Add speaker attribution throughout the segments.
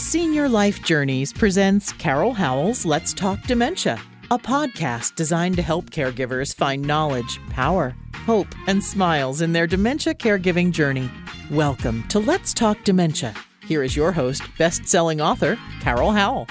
Speaker 1: Senior Life Journeys presents Carol Howell's Let's Talk Dementia, a podcast designed to help caregivers find knowledge, power, hope, and smiles in their dementia caregiving journey. Welcome to Let's Talk Dementia. Here is your host, best selling author, Carol Howell.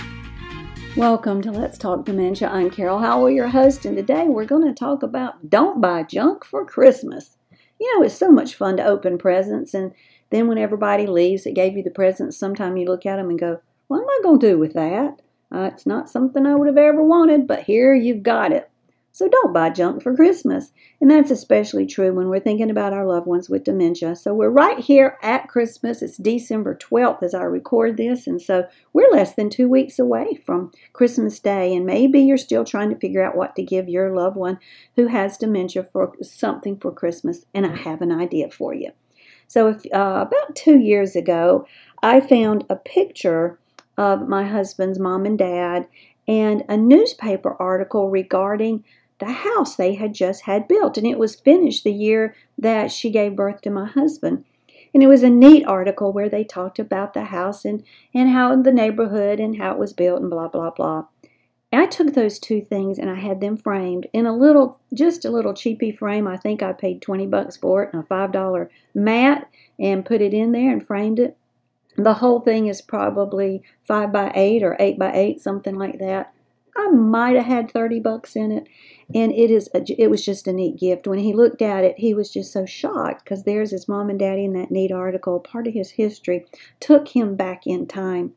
Speaker 2: Welcome to Let's Talk Dementia. I'm Carol Howell, your host, and today we're going to talk about don't buy junk for Christmas. You know, it's so much fun to open presents, and then when everybody leaves that gave you the presents, sometime you look at them and go, What am I going to do with that? Uh, it's not something I would have ever wanted, but here you've got it. So don't buy junk for Christmas. And that's especially true when we're thinking about our loved ones with dementia. So we're right here at Christmas. It's December 12th as I record this. And so we're less than two weeks away from Christmas Day. And maybe you're still trying to figure out what to give your loved one who has dementia for something for Christmas. And I have an idea for you. So, if, uh, about two years ago, I found a picture of my husband's mom and dad and a newspaper article regarding the house they had just had built. And it was finished the year that she gave birth to my husband. And it was a neat article where they talked about the house and, and how the neighborhood and how it was built and blah, blah, blah. I took those two things and I had them framed in a little, just a little cheapy frame. I think I paid 20 bucks for it and a $5 mat and put it in there and framed it. The whole thing is probably 5 by 8 or 8 by 8, something like that. I might have had 30 bucks in it and it is a, it was just a neat gift. When he looked at it he was just so shocked because there's his mom and daddy in that neat article. Part of his history took him back in time.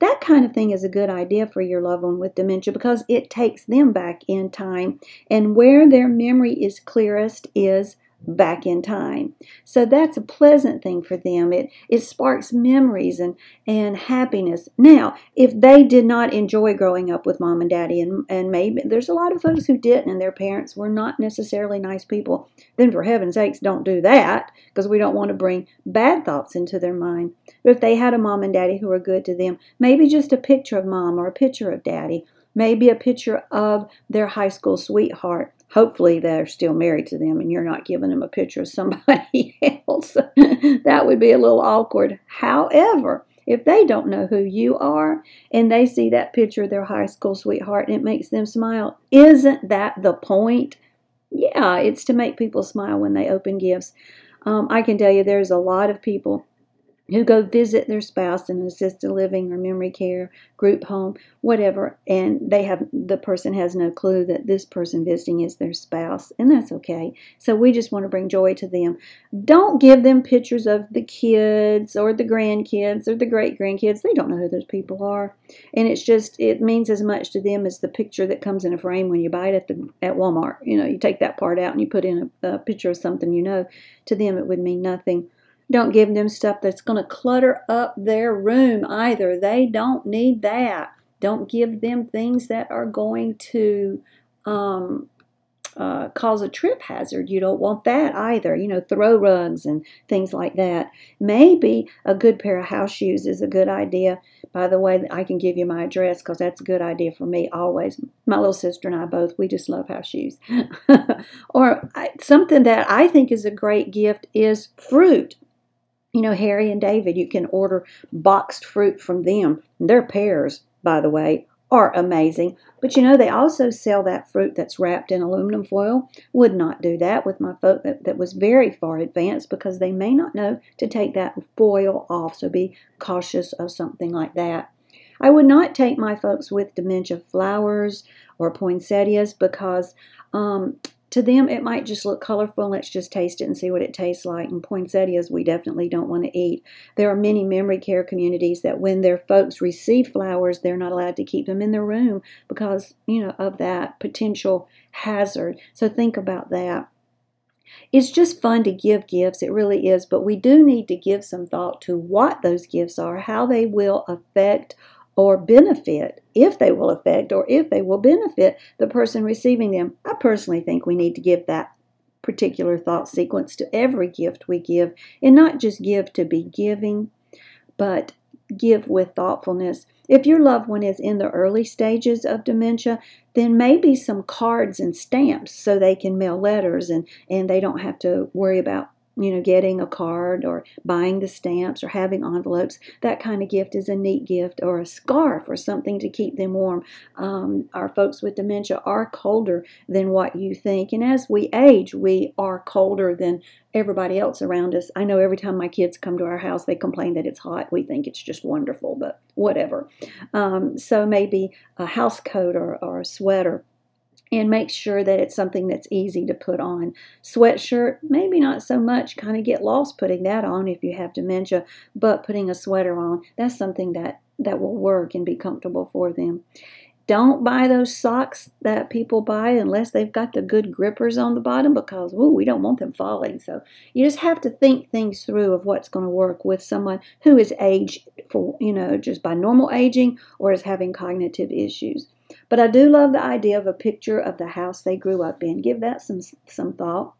Speaker 2: That kind of thing is a good idea for your loved one with dementia because it takes them back in time and where their memory is clearest is back in time. So that's a pleasant thing for them. It it sparks memories and, and happiness. Now, if they did not enjoy growing up with mom and daddy and, and maybe there's a lot of folks who didn't and their parents were not necessarily nice people, then for heaven's sakes don't do that because we don't want to bring bad thoughts into their mind. But if they had a mom and daddy who were good to them, maybe just a picture of mom or a picture of daddy, maybe a picture of their high school sweetheart hopefully they're still married to them and you're not giving them a picture of somebody else. that would be a little awkward. However, if they don't know who you are and they see that picture of their high school sweetheart and it makes them smile, isn't that the point? Yeah, it's to make people smile when they open gifts. Um, I can tell you there's a lot of people who go visit their spouse in assisted living or memory care, group home, whatever, and they have the person has no clue that this person visiting is their spouse, and that's okay. So we just want to bring joy to them. Don't give them pictures of the kids or the grandkids or the great grandkids. They don't know who those people are, and it's just it means as much to them as the picture that comes in a frame when you buy it at the at Walmart. You know, you take that part out and you put in a, a picture of something you know. To them, it would mean nothing. Don't give them stuff that's going to clutter up their room either. They don't need that. Don't give them things that are going to um, uh, cause a trip hazard. You don't want that either. You know, throw rugs and things like that. Maybe a good pair of house shoes is a good idea. By the way, I can give you my address because that's a good idea for me always. My little sister and I both, we just love house shoes. or I, something that I think is a great gift is fruit you know, Harry and David, you can order boxed fruit from them. Their pears, by the way, are amazing. But you know, they also sell that fruit that's wrapped in aluminum foil. Would not do that with my folk that, that was very far advanced because they may not know to take that foil off. So be cautious of something like that. I would not take my folks with dementia flowers or poinsettias because um, to them, it might just look colorful. Let's just taste it and see what it tastes like. And poinsettias, we definitely don't want to eat. There are many memory care communities that when their folks receive flowers, they're not allowed to keep them in their room because, you know, of that potential hazard. So think about that. It's just fun to give gifts, it really is, but we do need to give some thought to what those gifts are, how they will affect or benefit, if they will affect or if they will benefit the person receiving them. I personally think we need to give that particular thought sequence to every gift we give and not just give to be giving, but give with thoughtfulness. If your loved one is in the early stages of dementia, then maybe some cards and stamps so they can mail letters and, and they don't have to worry about you know, getting a card or buying the stamps or having envelopes. That kind of gift is a neat gift, or a scarf or something to keep them warm. Um, our folks with dementia are colder than what you think, and as we age, we are colder than everybody else around us. I know every time my kids come to our house, they complain that it's hot. We think it's just wonderful, but whatever. Um, so maybe a house coat or, or a sweater and make sure that it's something that's easy to put on. Sweatshirt, maybe not so much, kind of get lost putting that on if you have dementia, but putting a sweater on, that's something that, that will work and be comfortable for them. Don't buy those socks that people buy unless they've got the good grippers on the bottom because ooh, we don't want them falling. So you just have to think things through of what's going to work with someone who is aged for, you know, just by normal aging or is having cognitive issues. But I do love the idea of a picture of the house they grew up in. Give that some some thought.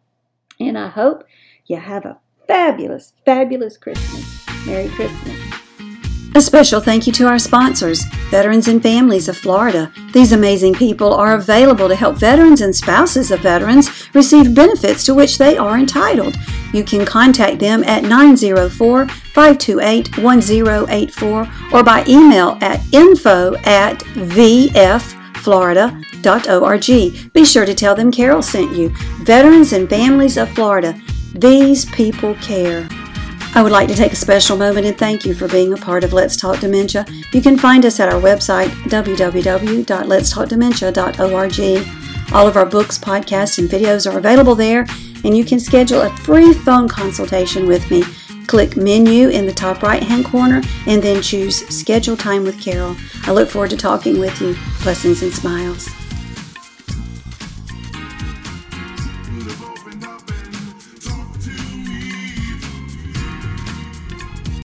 Speaker 2: And I hope you have a fabulous, fabulous Christmas. Merry Christmas.
Speaker 3: A special thank you to our sponsors, Veterans and Families of Florida. These amazing people are available to help veterans and spouses of veterans receive benefits to which they are entitled. You can contact them at 904 528 1084 or by email at info at vfflorida.org. Be sure to tell them Carol sent you. Veterans and Families of Florida. These people care. I would like to take a special moment and thank you for being a part of Let's Talk Dementia. You can find us at our website, www.letstalkdementia.org. All of our books, podcasts, and videos are available there, and you can schedule a free phone consultation with me. Click Menu in the top right hand corner and then choose Schedule Time with Carol. I look forward to talking with you. Blessings and smiles.